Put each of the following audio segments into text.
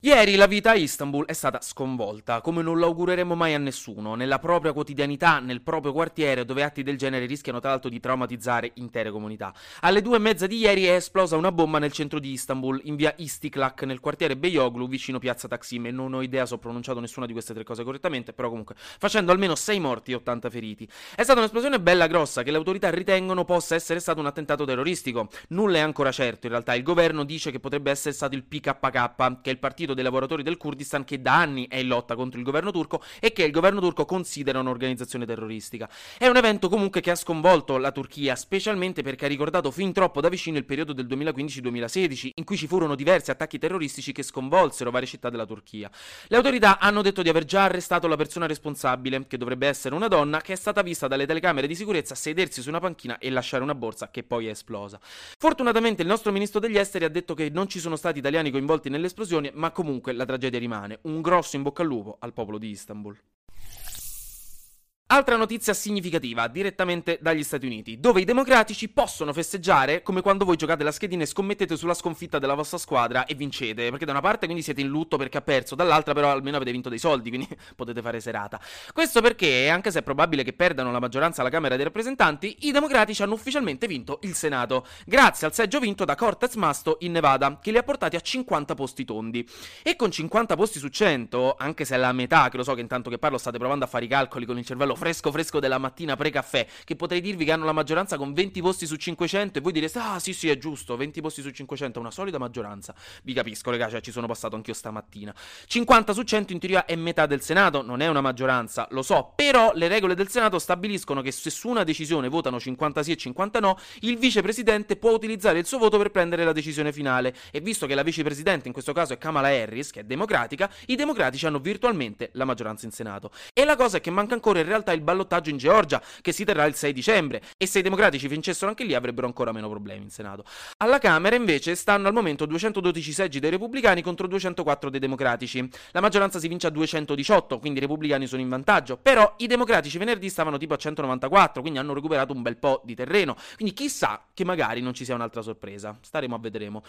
Ieri la vita a Istanbul è stata sconvolta, come non l'augureremmo mai a nessuno, nella propria quotidianità, nel proprio quartiere, dove atti del genere rischiano tra l'altro di traumatizzare intere comunità. Alle due e mezza di ieri è esplosa una bomba nel centro di Istanbul, in via Istiklak, nel quartiere Beyoglu, vicino piazza Taksim, non ho idea se ho pronunciato nessuna di queste tre cose correttamente, però comunque, facendo almeno 6 morti e 80 feriti. È stata un'esplosione bella grossa, che le autorità ritengono possa essere stato un attentato terroristico. Nulla è ancora certo, in realtà il governo dice che potrebbe essere stato il PKK, che è il partito partito dei lavoratori del Kurdistan che da anni è in lotta contro il governo turco e che il governo turco considera un'organizzazione terroristica. È un evento comunque che ha sconvolto la Turchia, specialmente perché ha ricordato fin troppo da vicino il periodo del 2015-2016, in cui ci furono diversi attacchi terroristici che sconvolsero varie città della Turchia. Le autorità hanno detto di aver già arrestato la persona responsabile, che dovrebbe essere una donna, che è stata vista dalle telecamere di sicurezza sedersi su una panchina e lasciare una borsa che poi è esplosa. Fortunatamente il nostro ministro degli esteri ha detto che non ci sono stati italiani coinvolti nell'esplosione, ma comunque la tragedia rimane. Un grosso in bocca al lupo al popolo di Istanbul. Altra notizia significativa, direttamente dagli Stati Uniti, dove i democratici possono festeggiare come quando voi giocate la schedina e scommettete sulla sconfitta della vostra squadra e vincete, perché da una parte quindi siete in lutto perché ha perso, dall'altra però almeno avete vinto dei soldi, quindi potete fare serata. Questo perché, anche se è probabile che perdano la maggioranza alla Camera dei rappresentanti, i democratici hanno ufficialmente vinto il Senato, grazie al seggio vinto da Cortez Masto in Nevada, che li ha portati a 50 posti tondi. E con 50 posti su 100, anche se è la metà, che lo so che intanto che parlo state provando a fare i calcoli con il cervello fresco fresco della mattina pre-caffè, che potrei dirvi che hanno la maggioranza con 20 posti su 500 e voi direste, ah sì sì è giusto, 20 posti su 500 è una solida maggioranza. Vi capisco, ragazzi, cioè, ci sono passato anch'io stamattina. 50 su 100 in teoria è metà del Senato, non è una maggioranza, lo so, però le regole del Senato stabiliscono che se su una decisione votano 50 sì e 50 no, il vicepresidente può utilizzare il suo voto per prendere la decisione finale e visto che la vicepresidente in questo caso è Kamala Harris, che è democratica, i democratici hanno virtualmente la maggioranza in Senato. E la cosa è che manca ancora in realtà il ballottaggio ballottaggio in Georgia, che si terrà il 6 dicembre, e se i democratici vincessero anche lì avrebbero ancora meno problemi in Senato. Alla Camera invece stanno al momento 212 seggi dei repubblicani contro 204 dei democratici. La maggioranza si vince a 218, quindi i repubblicani sono in vantaggio, però i democratici venerdì stavano tipo a 194, quindi hanno recuperato un bel po' di terreno. Quindi chissà che magari non ci sia un'altra sorpresa. Staremo a vedremo.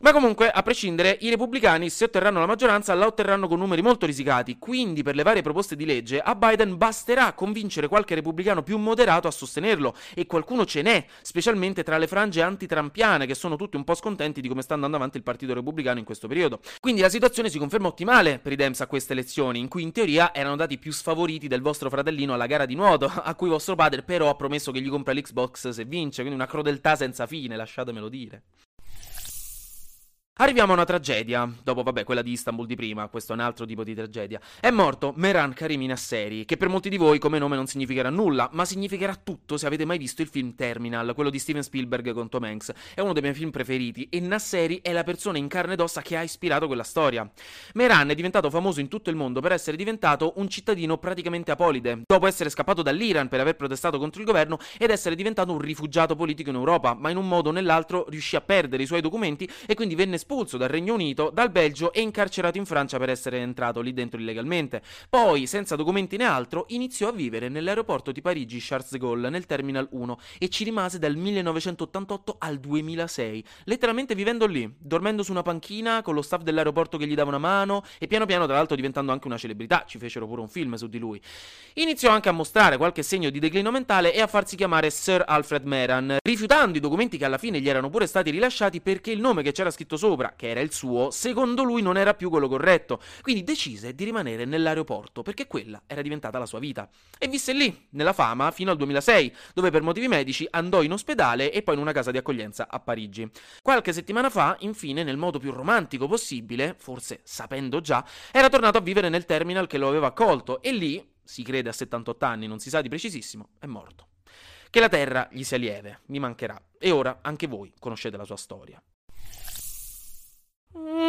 Ma comunque, a prescindere, i repubblicani, se otterranno la maggioranza, la otterranno con numeri molto risicati. Quindi, per le varie proposte di legge, a Biden basterà convincere qualche repubblicano più moderato a sostenerlo. E qualcuno ce n'è, specialmente tra le frange antitrampiane, che sono tutti un po' scontenti di come sta andando avanti il Partito Repubblicano in questo periodo. Quindi la situazione si conferma ottimale per i Dems a queste elezioni, in cui in teoria erano dati più sfavoriti del vostro fratellino alla gara di nuoto, a cui vostro padre però ha promesso che gli compra l'Xbox se vince. Quindi una crudeltà senza fine, lasciatemelo dire. Arriviamo a una tragedia, dopo vabbè quella di Istanbul di prima, questo è un altro tipo di tragedia. È morto Meran Karimi Nasseri, che per molti di voi come nome non significherà nulla, ma significherà tutto se avete mai visto il film Terminal, quello di Steven Spielberg con Tom Hanks. È uno dei miei film preferiti e Nasseri è la persona in carne ed ossa che ha ispirato quella storia. Meran è diventato famoso in tutto il mondo per essere diventato un cittadino praticamente apolide, dopo essere scappato dall'Iran per aver protestato contro il governo ed essere diventato un rifugiato politico in Europa, ma in un modo o nell'altro riuscì a perdere i suoi documenti e quindi venne espulso dal Regno Unito, dal Belgio e incarcerato in Francia per essere entrato lì dentro illegalmente. Poi, senza documenti né altro, iniziò a vivere nell'aeroporto di Parigi Charles de Gaulle nel Terminal 1 e ci rimase dal 1988 al 2006, letteralmente vivendo lì, dormendo su una panchina con lo staff dell'aeroporto che gli dava una mano e piano piano tra l'altro diventando anche una celebrità, ci fecero pure un film su di lui. Iniziò anche a mostrare qualche segno di declino mentale e a farsi chiamare Sir Alfred Meran, rifiutando i documenti che alla fine gli erano pure stati rilasciati perché il nome che c'era scritto sopra, che era il suo, secondo lui non era più quello corretto. Quindi decise di rimanere nell'aeroporto perché quella era diventata la sua vita. E visse lì, nella fama, fino al 2006, dove per motivi medici andò in ospedale e poi in una casa di accoglienza a Parigi. Qualche settimana fa, infine, nel modo più romantico possibile, forse sapendo già, era tornato a vivere nel terminal che lo aveva accolto e lì, si crede a 78 anni, non si sa di precisissimo, è morto. Che la terra gli sia lieve, mi mancherà. E ora anche voi conoscete la sua storia.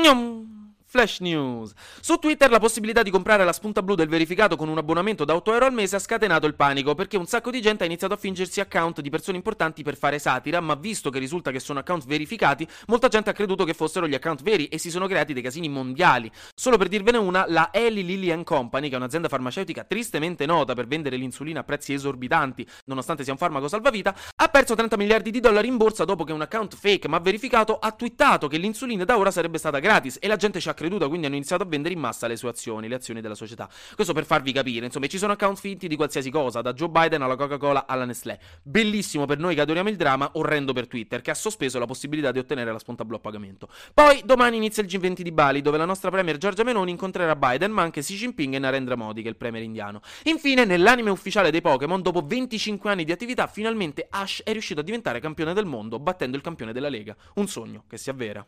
그. Flash News. Su Twitter la possibilità di comprare la spunta blu del verificato con un abbonamento da 8 euro al mese ha scatenato il panico perché un sacco di gente ha iniziato a fingersi account di persone importanti per fare satira, ma visto che risulta che sono account verificati, molta gente ha creduto che fossero gli account veri e si sono creati dei casini mondiali. Solo per dirvene una, la Eli Lilly Company, che è un'azienda farmaceutica tristemente nota per vendere l'insulina a prezzi esorbitanti, nonostante sia un farmaco salvavita, ha perso 30 miliardi di dollari in borsa dopo che un account fake ma verificato ha twittato che l'insulina da ora sarebbe stata gratis e la gente ci ha creduta, quindi hanno iniziato a vendere in massa le sue azioni, le azioni della società. Questo per farvi capire, insomma, ci sono account finti di qualsiasi cosa, da Joe Biden alla Coca-Cola alla Nestlé. Bellissimo per noi che adoriamo il dramma, orrendo per Twitter, che ha sospeso la possibilità di ottenere la sponta blu a pagamento. Poi domani inizia il G20 di Bali, dove la nostra premier Giorgia Meloni incontrerà Biden, ma anche Xi Jinping e Narendra Modi, che è il premier indiano. Infine, nell'anime ufficiale dei Pokémon, dopo 25 anni di attività, finalmente Ash è riuscito a diventare campione del mondo, battendo il campione della Lega. Un sogno che si avvera.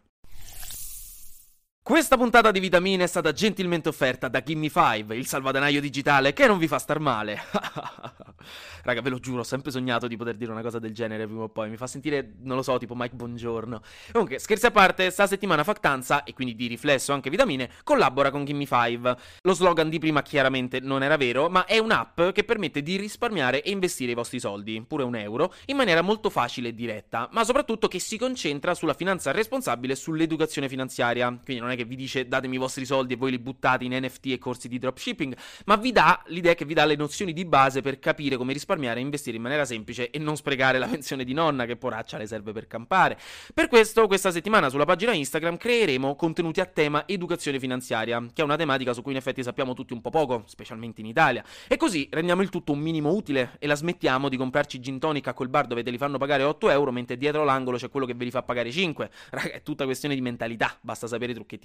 Questa puntata di vitamine è stata gentilmente offerta da Gimme 5, il salvadanaio digitale che non vi fa star male. Raga, ve lo giuro, ho sempre sognato di poter dire una cosa del genere prima o poi. Mi fa sentire, non lo so, tipo Mike Buongiorno. Comunque, scherzi a parte, sta settimana Factanza, e quindi di riflesso anche Vitamine, collabora con Gimme 5. Lo slogan di prima chiaramente non era vero, ma è un'app che permette di risparmiare e investire i vostri soldi, pure un euro, in maniera molto facile e diretta, ma soprattutto che si concentra sulla finanza responsabile e sull'educazione finanziaria. Quindi non è che vi dice datemi i vostri soldi e voi li buttate in NFT e corsi di dropshipping, ma vi dà l'idea che vi dà le nozioni di base per capire come risparmiare e investire in maniera semplice e non sprecare la pensione di nonna che poraccia le serve per campare. Per questo questa settimana sulla pagina Instagram creeremo contenuti a tema educazione finanziaria, che è una tematica su cui in effetti sappiamo tutti un po' poco, specialmente in Italia. E così rendiamo il tutto un minimo utile e la smettiamo di comprarci gin tonic a quel bar dove te li fanno pagare 8 euro mentre dietro l'angolo c'è quello che ve li fa pagare 5. Raga, è tutta questione di mentalità, basta sapere i trucchetti